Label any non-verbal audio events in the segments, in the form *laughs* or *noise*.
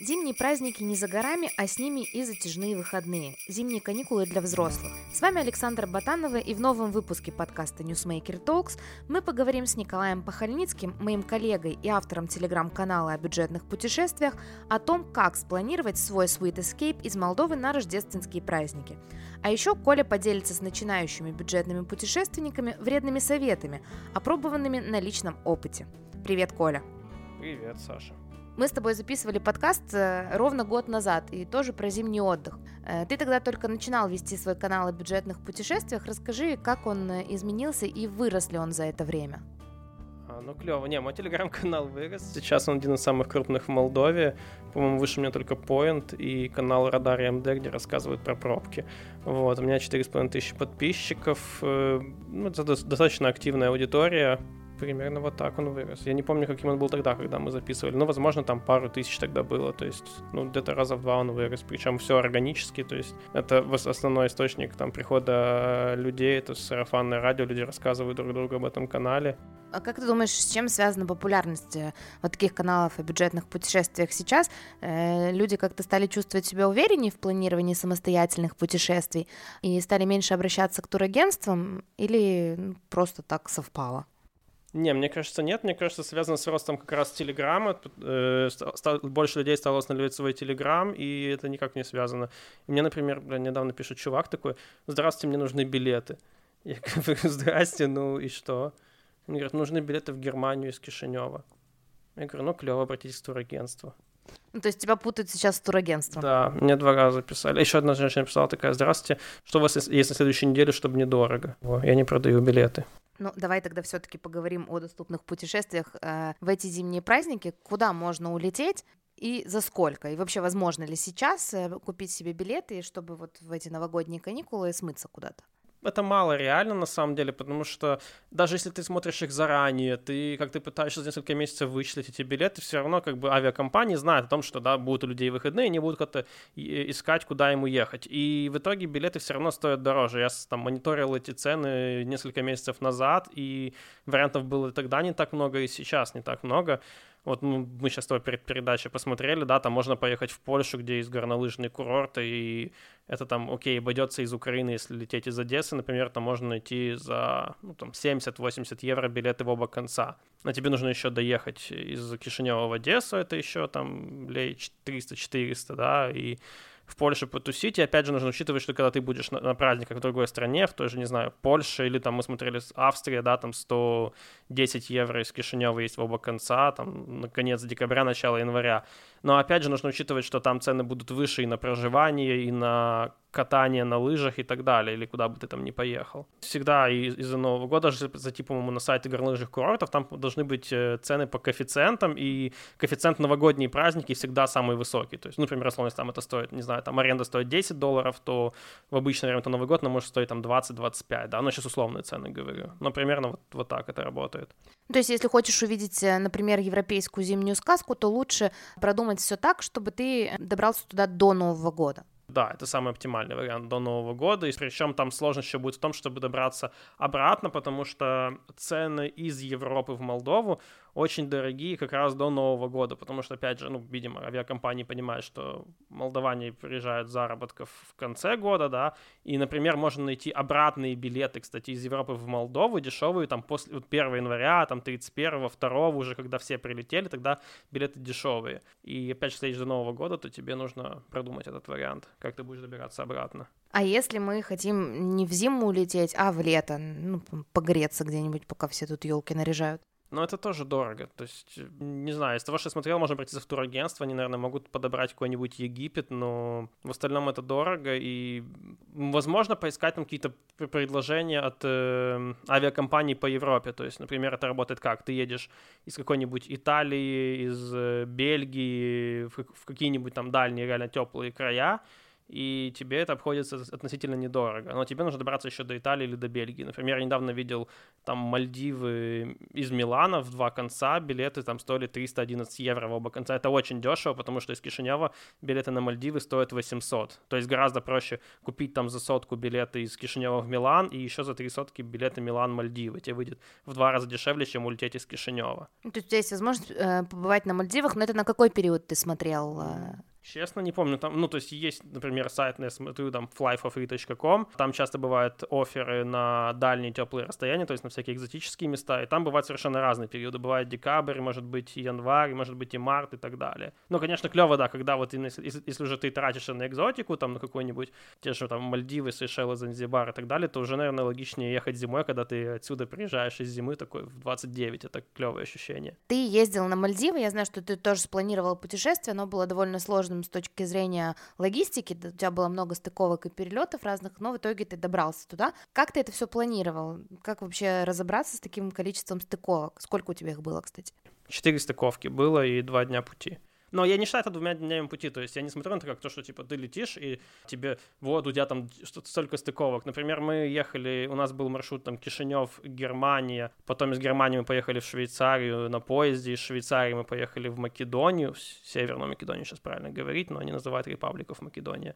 Зимние праздники не за горами, а с ними и затяжные выходные. Зимние каникулы для взрослых. С вами Александр Ботанова и в новом выпуске подкаста Newsmaker Talks мы поговорим с Николаем Пахальницким, моим коллегой и автором телеграм-канала о бюджетных путешествиях, о том, как спланировать свой Sweet Escape из Молдовы на рождественские праздники. А еще Коля поделится с начинающими бюджетными путешественниками вредными советами, опробованными на личном опыте. Привет, Коля! Привет, Саша! Мы с тобой записывали подкаст э, ровно год назад, и тоже про зимний отдых. Э, ты тогда только начинал вести свой канал о бюджетных путешествиях. Расскажи, как он э, изменился и вырос ли он за это время? А, ну, клево. Не, мой телеграм-канал вырос. Сейчас он один из самых крупных в Молдове. По-моему, выше меня только Point и канал Радар МД, где рассказывают про пробки. Вот, у меня 4,5 тысячи подписчиков. Ну, это достаточно активная аудитория примерно вот так он вырос. Я не помню, каким он был тогда, когда мы записывали. Ну, возможно, там пару тысяч тогда было. То есть, ну, где-то раза в два он вырос. Причем все органически. То есть, это основной источник там прихода людей. Это сарафанное радио. Люди рассказывают друг другу об этом канале. А как ты думаешь, с чем связана популярность э, вот таких каналов о бюджетных путешествиях сейчас? Э, люди как-то стали чувствовать себя увереннее в планировании самостоятельных путешествий и стали меньше обращаться к турагентствам или просто так совпало? Не, мне кажется, нет. Мне кажется, связано с ростом как раз Телеграма. Э, больше людей стало устанавливать свой Телеграм, и это никак не связано. И мне, например, бля, недавно пишет чувак такой, здравствуйте, мне нужны билеты. Я говорю, *laughs* здрасте, ну и что? Он говорит, нужны билеты в Германию из Кишинева. Я говорю, ну клево, обратитесь в турагентство. Ну, то есть тебя путают сейчас с турагентством? Да, мне два раза писали. Еще одна женщина писала такая, здравствуйте, что у вас есть на следующей неделе, чтобы недорого? Я не продаю билеты. Ну, давай тогда все-таки поговорим о доступных путешествиях э, в эти зимние праздники. Куда можно улететь и за сколько? И вообще, возможно ли сейчас э, купить себе билеты, чтобы вот в эти новогодние каникулы смыться куда-то? Это мало реально на самом деле, потому что даже если ты смотришь их заранее, ты как ты пытаешься за несколько месяцев вычислить эти билеты, все равно как бы авиакомпании знают о том, что да, будут у людей выходные, они будут как-то искать, куда ему ехать. И в итоге билеты все равно стоят дороже. Я там мониторил эти цены несколько месяцев назад, и вариантов было тогда не так много, и сейчас не так много. Вот ну, мы сейчас с перед передачей посмотрели, да, там можно поехать в Польшу, где есть горнолыжные курорты, и это там, окей, обойдется из Украины, если лететь из Одессы, например, там можно найти за ну, там 70-80 евро билеты в оба конца. Но тебе нужно еще доехать из Кишинева в Одессу, это еще там лей 300-400, да, и в Польше потусить. И опять же нужно учитывать, что когда ты будешь на, на праздниках в другой стране, в той же, не знаю, Польше или там мы смотрели Австрия, да, там 110 евро из Кишинева есть в оба конца, там на конец декабря, начало января. Но опять же нужно учитывать, что там цены будут выше и на проживание, и на катание на лыжах и так далее, или куда бы ты там ни поехал. Всегда из- за Нового года, даже зайти, по-моему, на сайты горнолыжных курортов, там должны быть э, цены по коэффициентам, и коэффициент новогодние праздники всегда самый высокий. То есть, ну, например, если там это стоит, не знаю, там аренда стоит 10 долларов, то в обычное время это Новый год она может стоить там 20-25, да, но сейчас условные цены говорю. Но примерно вот, вот так это работает. То есть, если хочешь увидеть, э, например, европейскую зимнюю сказку, то лучше продумать все так, чтобы ты добрался туда до Нового года. Да, это самый оптимальный вариант до Нового года. И причем там сложность еще будет в том, чтобы добраться обратно, потому что цены из Европы в Молдову очень дорогие как раз до Нового года, потому что, опять же, ну, видимо, авиакомпании понимают, что молдаване приезжают заработков в конце года, да, и, например, можно найти обратные билеты, кстати, из Европы в Молдову, дешевые, там, после вот 1 января, там, 31 2 уже, когда все прилетели, тогда билеты дешевые. И, опять же, если до Нового года, то тебе нужно продумать этот вариант, как ты будешь добираться обратно. А если мы хотим не в зиму улететь, а в лето, ну, погреться где-нибудь, пока все тут елки наряжают? Но это тоже дорого. То есть, не знаю, из того, что я смотрел, можно обратиться в турагентство, они, наверное, могут подобрать какой-нибудь Египет, но в остальном это дорого, и, возможно, поискать там какие-то предложения от э, авиакомпаний по Европе. То есть, например, это работает как? Ты едешь из какой-нибудь Италии, из э, Бельгии в, в какие-нибудь там дальние, реально теплые края, и тебе это обходится относительно недорого. Но тебе нужно добраться еще до Италии или до Бельгии. Например, я недавно видел там Мальдивы из Милана в два конца, билеты там стоили 311 евро в оба конца. Это очень дешево, потому что из Кишинева билеты на Мальдивы стоят 800. То есть гораздо проще купить там за сотку билеты из Кишинева в Милан и еще за три сотки билеты Милан-Мальдивы. Тебе выйдет в два раза дешевле, чем улететь из Кишинева. То есть у тебя есть возможность э, побывать на Мальдивах, но это на какой период ты смотрел? Э... Честно, не помню. Там, ну, то есть есть, например, сайт, я смотрю, там, flyforfree.com, там часто бывают оферы на дальние теплые расстояния, то есть на всякие экзотические места, и там бывают совершенно разные периоды. Бывает декабрь, может быть, январь, может быть, и март, и так далее. Ну, конечно, клево, да, когда вот, если, если уже ты тратишь на экзотику, там, на какой-нибудь, те же там Мальдивы, Сейшелы, Занзибар и так далее, то уже, наверное, логичнее ехать зимой, когда ты отсюда приезжаешь из зимы такой в 29, это клевое ощущение. Ты ездил на Мальдивы, я знаю, что ты тоже спланировал путешествие, оно было довольно сложным с точки зрения логистики, у тебя было много стыковок и перелетов разных, но в итоге ты добрался туда. Как ты это все планировал? Как вообще разобраться с таким количеством стыковок? Сколько у тебя их было, кстати? Четыре стыковки было и два дня пути. Но я не считаю это двумя днями пути, то есть я не смотрю на это как то, что, типа, ты летишь, и тебе, вот, у тебя там столько стыковок. Например, мы ехали, у нас был маршрут там Кишинев, Германия, потом из Германии мы поехали в Швейцарию на поезде, из Швейцарии мы поехали в Македонию, в Северную Македонию сейчас правильно говорить, но они называют Репабликов Македония.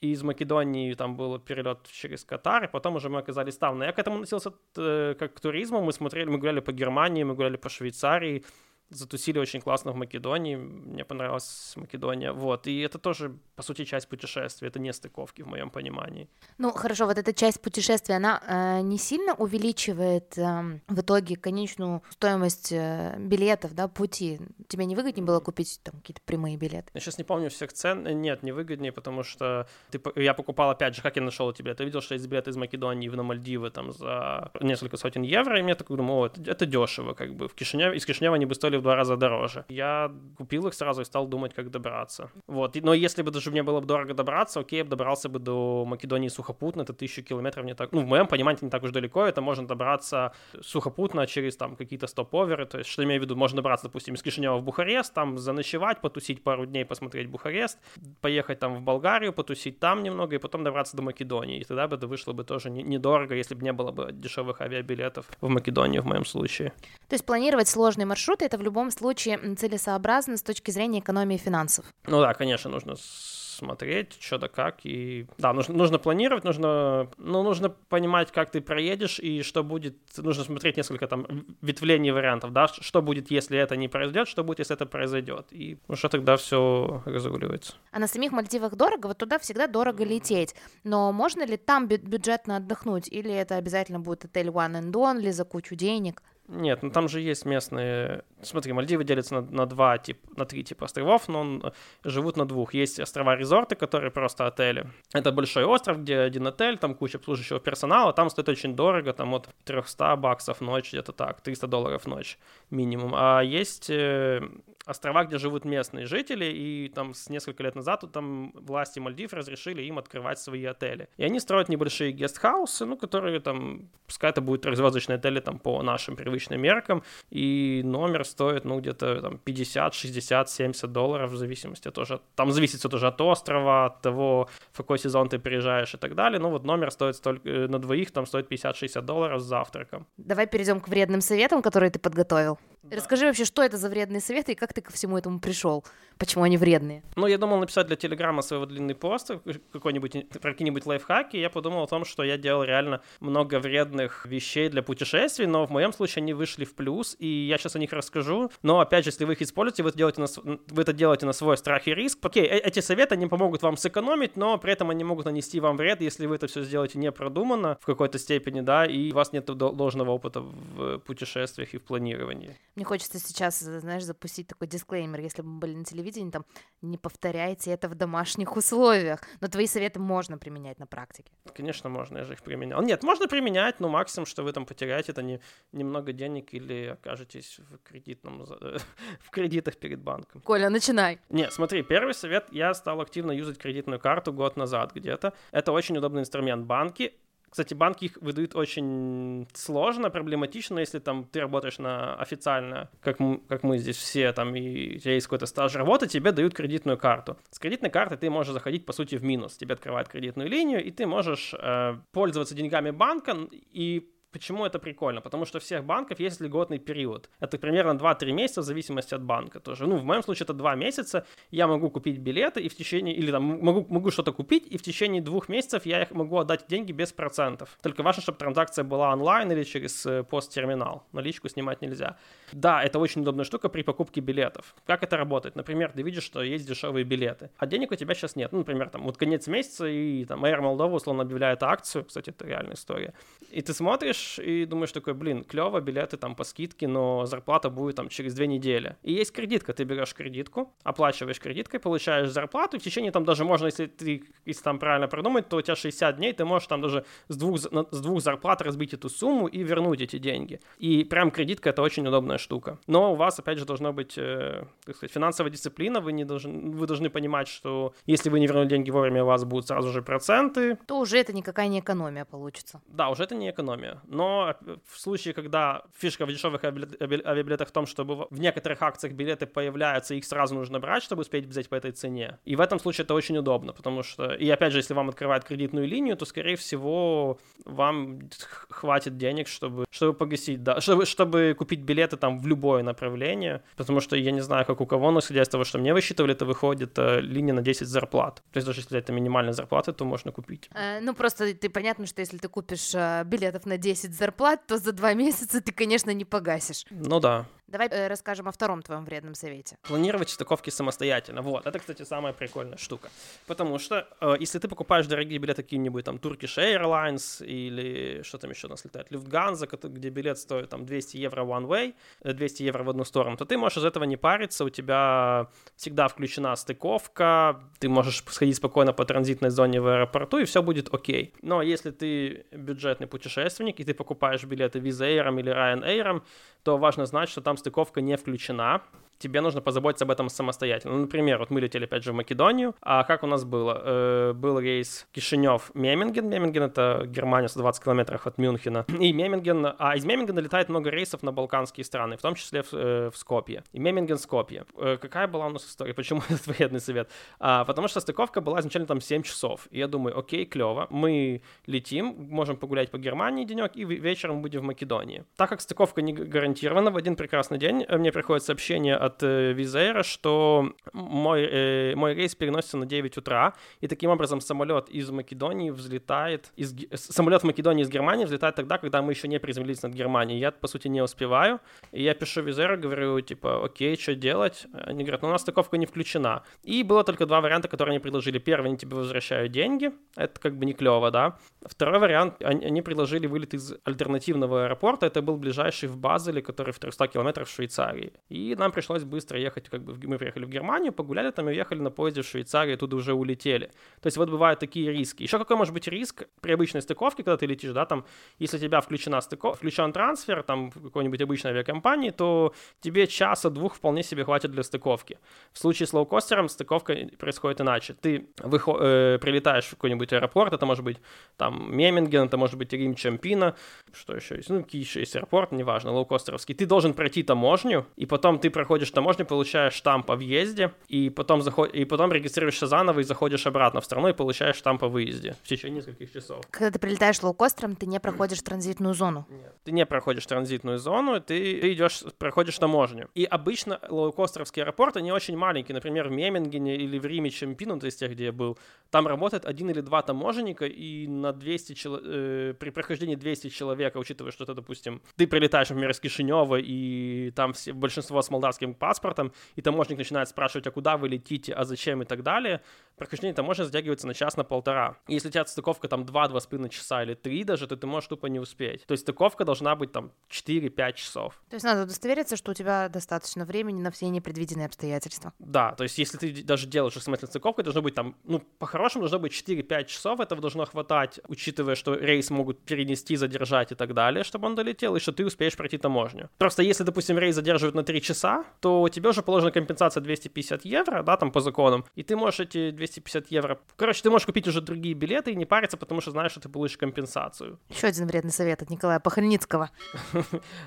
Из Македонии там был перелет через Катар, и потом уже мы оказались там. Но я к этому относился э, как к туризму, мы смотрели, мы гуляли по Германии, мы гуляли по Швейцарии, затусили очень классно в Македонии, мне понравилась Македония, вот, и это тоже, по сути, часть путешествия, это не стыковки в моем понимании. Ну, хорошо, вот эта часть путешествия, она э, не сильно увеличивает э, в итоге конечную стоимость э, билетов, да, пути? Тебе не выгоднее было купить там какие-то прямые билеты? Я сейчас не помню всех цен, нет, не выгоднее, потому что ты, я покупал, опять же, как я нашел эти билеты, я видел, что есть билеты из Македонии на Мальдивы там за несколько сотен евро, и мне такой думаю, о, это, это дешево, как бы, в Кишиневе, из Кишинева они бы стоили в два раза дороже. Я купил их сразу и стал думать, как добраться. Вот. Но если бы даже мне было бы дорого добраться, окей, я бы добрался бы до Македонии сухопутно, это тысячу километров не так, ну, в моем понимании, не так уж далеко, это можно добраться сухопутно через там какие-то стоп-оверы, то есть, что имею в виду, можно добраться, допустим, из Кишинева в Бухарест, там заночевать, потусить пару дней, посмотреть Бухарест, поехать там в Болгарию, потусить там немного, и потом добраться до Македонии, и тогда бы это вышло бы тоже недорого, если бы не было бы дешевых авиабилетов в Македонию в моем случае. То есть планировать сложные маршруты, это в любом случае целесообразно с точки зрения экономии финансов? Ну да, конечно, нужно смотреть, что да как, и да, нужно, нужно планировать, нужно, ну, нужно понимать, как ты проедешь, и что будет, нужно смотреть несколько там ветвлений вариантов, да, что будет, если это не произойдет, что будет, если это произойдет, и что тогда все разруливается. А на самих Мальдивах дорого, вот туда всегда дорого лететь, но можно ли там бюджетно отдохнуть, или это обязательно будет отель One and Only за кучу денег? Нет, ну там же есть местные... Смотри, Мальдивы делятся на, на два типа, на три типа островов, но он, э, живут на двух. Есть острова-резорты, которые просто отели. Это большой остров, где один отель, там куча обслуживающего персонала, там стоит очень дорого, там от 300 баксов ночь, где-то так, 300 долларов ночь минимум. А есть э, острова, где живут местные жители, и там с несколько лет назад там власти Мальдив разрешили им открывать свои отели. И они строят небольшие гестхаусы, ну, которые там, пускай это будут трехзвездочные отели там по нашим привычным меркам, и номер стоит, ну, где-то там 50, 60, 70 долларов в зависимости тоже, там зависит все тоже от острова, от того, в какой сезон ты приезжаешь и так далее, ну, вот номер стоит столько, э, на двоих там стоит 50-60 долларов с завтраком. Давай перейдем к вредным советам, которые ты подготовил. Да. Расскажи вообще, что это за вредные советы и как ты ко всему этому пришел? Почему они вредные? Ну, я думал написать для Телеграма своего длинный пост, какой-нибудь, про какие-нибудь лайфхаки. Я подумал о том, что я делал реально много вредных вещей для путешествий, но в моем случае они вышли в плюс, и я сейчас о них расскажу. Но, опять же, если вы их используете, вы это делаете на, вы это делаете на свой страх и риск. Окей, э, эти советы, они помогут вам сэкономить, но при этом они могут нанести вам вред, если вы это все сделаете не продуманно в какой-то степени, да, и у вас нет должного опыта в путешествиях и в планировании. Мне хочется сейчас, знаешь, запустить такой дисклеймер, если бы мы были на телевидении, там, не повторяйте это в домашних условиях. Но твои советы можно применять на практике. Конечно, можно, я же их применял. Нет, можно применять, но максимум, что вы там потеряете, это не, немного денег или окажетесь в кредитном, *laughs* в кредитах перед банком. Коля, начинай. Нет, смотри, первый совет, я стал активно юзать кредитную карту год назад где-то. Это очень удобный инструмент. Банки Кстати, банки их выдают очень сложно, проблематично, если там ты работаешь на официально, как, мы, как мы здесь все, там, и у тебя есть какой-то стаж работы, тебе дают кредитную карту. С кредитной карты ты можешь заходить, по сути, в минус. Тебе открывают кредитную линию, и ты можешь э, пользоваться деньгами банка и Почему это прикольно? Потому что у всех банков есть льготный период. Это примерно 2-3 месяца в зависимости от банка тоже. Ну, в моем случае это 2 месяца. Я могу купить билеты и в течение, или там могу, могу что-то купить, и в течение двух месяцев я их могу отдать деньги без процентов. Только важно, чтобы транзакция была онлайн или через э, посттерминал. Наличку снимать нельзя. Да, это очень удобная штука при покупке билетов. Как это работает? Например, ты видишь, что есть дешевые билеты, а денег у тебя сейчас нет. Ну, например, там вот конец месяца, и там Air Moldova условно объявляет акцию, кстати, это реальная история. И ты смотришь, смотришь и думаешь такой, блин, клево, билеты там по скидке, но зарплата будет там через две недели. И есть кредитка, ты берешь кредитку, оплачиваешь кредиткой, получаешь зарплату, и в течение там даже можно, если ты, если там правильно продумать, то у тебя 60 дней, ты можешь там даже с двух, с двух зарплат разбить эту сумму и вернуть эти деньги. И прям кредитка это очень удобная штука. Но у вас, опять же, должна быть, э, так сказать, финансовая дисциплина, вы, не должны, вы должны понимать, что если вы не вернули деньги вовремя, у вас будут сразу же проценты. То уже это никакая не экономия получится. Да, уже это не экономия. Но в случае, когда фишка в дешевых авиабилетах в том, чтобы в некоторых акциях билеты появляются, их сразу нужно брать, чтобы успеть взять по этой цене. И в этом случае это очень удобно, потому что, и опять же, если вам открывают кредитную линию, то, скорее всего, вам хватит денег, чтобы, чтобы погасить, да, чтобы, чтобы купить билеты там в любое направление, потому что я не знаю, как у кого, но исходя из того, что мне высчитывали, это выходит э, линия на 10 зарплат. То есть даже если это минимальная зарплата, то можно купить. Э, ну, просто ты понятно, что если ты купишь э, билетов на 10 зарплат, то за два *laughs* месяца ты, конечно, не погасишь. Ну да. Давай э, расскажем о втором твоем вредном совете. Планировать стыковки самостоятельно. Вот, это, кстати, самая прикольная штука. Потому что, э, если ты покупаешь дорогие билеты какие-нибудь там Turkish Airlines или что там еще у нас летает, Lufthansa, где билет стоит там 200 евро one way, 200 э, евро в одну сторону, то ты можешь из этого не париться, у тебя всегда включена стыковка, ты можешь сходить спокойно по транзитной зоне в аэропорту, и все будет окей. Но если ты бюджетный путешественник, и ты покупаешь билеты Visa Air или Ryanair, то важно знать, что там стыковка не включена, тебе нужно позаботиться об этом самостоятельно. Ну, например, вот мы летели опять же в Македонию, а как у нас было? Э, был рейс Кишинев-Меминген. Меминген — это Германия, 120 километров от Мюнхена. И Меминген, а из Мемингена летает много рейсов на балканские страны, в том числе в, э, в Скопье. И Меминген — Скопье. Э, какая была у нас история? Почему *laughs* этот вредный совет? А, потому что стыковка была изначально там 7 часов. И я думаю, окей, клево, мы летим, можем погулять по Германии денек, и вечером будем в Македонии. Так как стыковка не гарантирована, в один прекрасный день мне приходит сообщение от от э, Визера, что мой, э, мой рейс переносится на 9 утра, и таким образом самолет из Македонии взлетает, из, самолет в Македонии из Германии взлетает тогда, когда мы еще не приземлились над Германией. Я, по сути, не успеваю, и я пишу Визеру, говорю, типа, окей, что делать? Они говорят, ну, у нас стыковка не включена. И было только два варианта, которые они предложили. Первый, они тебе возвращают деньги, это как бы не клево, да. Второй вариант, они, они предложили вылет из альтернативного аэропорта, это был ближайший в Базеле, который в 300 километрах в Швейцарии. И нам пришлось пришлось быстро ехать, как бы мы приехали в Германию, погуляли там и уехали на поезде в Швейцарию, туда уже улетели. То есть вот бывают такие риски. Еще какой может быть риск при обычной стыковке, когда ты летишь, да, там, если у тебя включена стыковка, включен трансфер, там, какой-нибудь обычной авиакомпании, то тебе часа-двух вполне себе хватит для стыковки. В случае с лоукостером стыковка происходит иначе. Ты выход, э, прилетаешь в какой-нибудь аэропорт, это может быть там Меминген, это может быть Рим Чемпина, что еще есть, ну, какие еще есть аэропорт, неважно, лоукостеровский. Ты должен пройти таможню, и потом ты проходишь таможню, получаешь штамп о въезде, и потом, заход... и потом регистрируешься заново и заходишь обратно в страну и получаешь штамп о выезде в течение нескольких часов. Когда ты прилетаешь лоукостером, ты не проходишь *clears throat* транзитную зону? Нет, ты не проходишь транзитную зону, ты, ты идешь, проходишь таможню. И обычно лоукостеровские аэропорты, они очень маленькие. Например, в Мемингене или в Риме Чемпино, то есть тех, где я был, там работает один или два таможенника, и на 200 чел... э, при прохождении 200 человек, учитывая, что ты, допустим, ты прилетаешь, например, из Кишинева, и там все, большинство с молдавским паспортом, и таможник начинает спрашивать, а куда вы летите, а зачем и так далее, прохождение таможни затягивается на час, на полтора. И если у тебя стыковка там 2-2,5 часа или 3 даже, то ты можешь тупо не успеть. То есть стыковка должна быть там 4-5 часов. То есть надо удостовериться, что у тебя достаточно времени на все непредвиденные обстоятельства. Да, то есть если ты даже делаешь экстренную стыковку, должно быть там, ну, по-хорошему должно быть 4-5 часов, этого должно хватать, учитывая, что рейс могут перенести, задержать и так далее, чтобы он долетел, и что ты успеешь пройти таможню. Просто если, допустим, рейс задерживают на 3 часа, то у тебя уже положена компенсация 250 евро, да, там по законам, и ты можешь эти 250 евро... Короче, ты можешь купить уже другие билеты и не париться, потому что знаешь, что ты получишь компенсацию. Еще один вредный совет от Николая Пахальницкого. *laughs*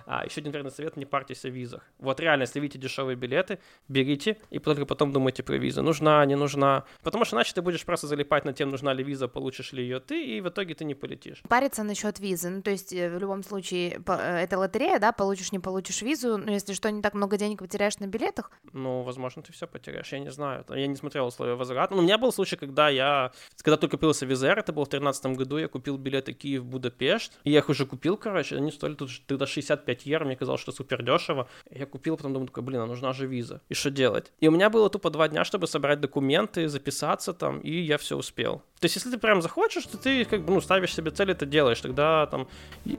А, еще один вредный совет, не парьтесь о визах. Вот реально, если видите дешевые билеты, берите, и только потом думайте про визу. Нужна, не нужна. Потому что иначе ты будешь просто залипать на тем, нужна ли виза, получишь ли ее ты, и в итоге ты не полетишь. Париться насчет визы. Ну, то есть, э, в любом случае, э, это лотерея, да, получишь, не получишь визу. Но если что, не так много денег потеряешь на билетах. Ну, возможно, ты все потеряешь, я не знаю. Я не смотрел условия возврата. Но у меня был случай, когда я, когда только купился визер, это было в 2013 году, я купил билеты Киев-Будапешт, и я их уже купил, короче, они стоили тут тогда 65 евро, мне казалось, что супер дешево. Я купил, потом думаю, такой, блин, а нужна же виза. И что делать? И у меня было тупо два дня, чтобы собрать документы, записаться там, и я все успел. То есть, если ты прям захочешь, то ты как бы, ну, ставишь себе цель, это делаешь. Тогда там,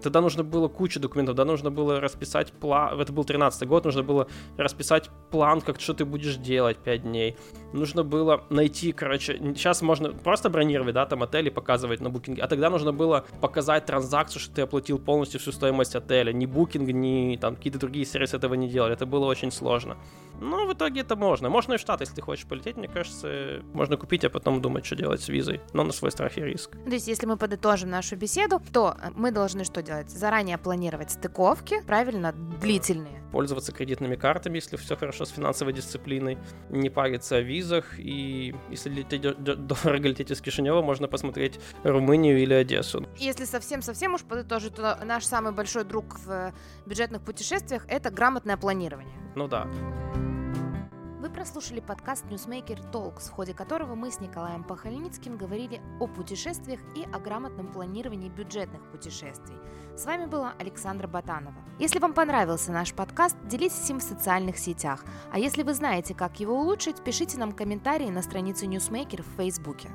тогда нужно было кучу документов, тогда нужно было расписать план, это был 13 год, нужно было расписать план, как что ты будешь делать 5 дней. Нужно было найти, короче, сейчас можно просто бронировать, да, там отели показывать на букинге, а тогда нужно было показать транзакцию, что ты оплатил полностью всю стоимость отеля. Ни букинг, ни там какие-то другие сервисы этого не делали. Это было очень сложно. Но в итоге это можно. Можно и в Штаты, если ты хочешь полететь, мне кажется, можно купить, а потом думать, что делать с визой. Но на свой страх и риск. То есть, если мы подытожим нашу беседу, то мы должны что делать? Заранее планировать стыковки, правильно, длительные. Пользоваться кредитными картами, если все хорошо с финансовой дисциплиной. Не париться о визах. И если лететь, дорого лететь из Кишинева, можно посмотреть Румынию или Одессу. Если совсем-совсем уж подытожить, то наш самый большой друг в бюджетных путешествиях — это грамотное планирование. Ну да. Вы прослушали подкаст Newsmaker Talks, в ходе которого мы с Николаем Пахальницким говорили о путешествиях и о грамотном планировании бюджетных путешествий. С вами была Александра Батанова. Если вам понравился наш подкаст, делитесь им в социальных сетях. А если вы знаете, как его улучшить, пишите нам комментарии на странице Newsmaker в Фейсбуке.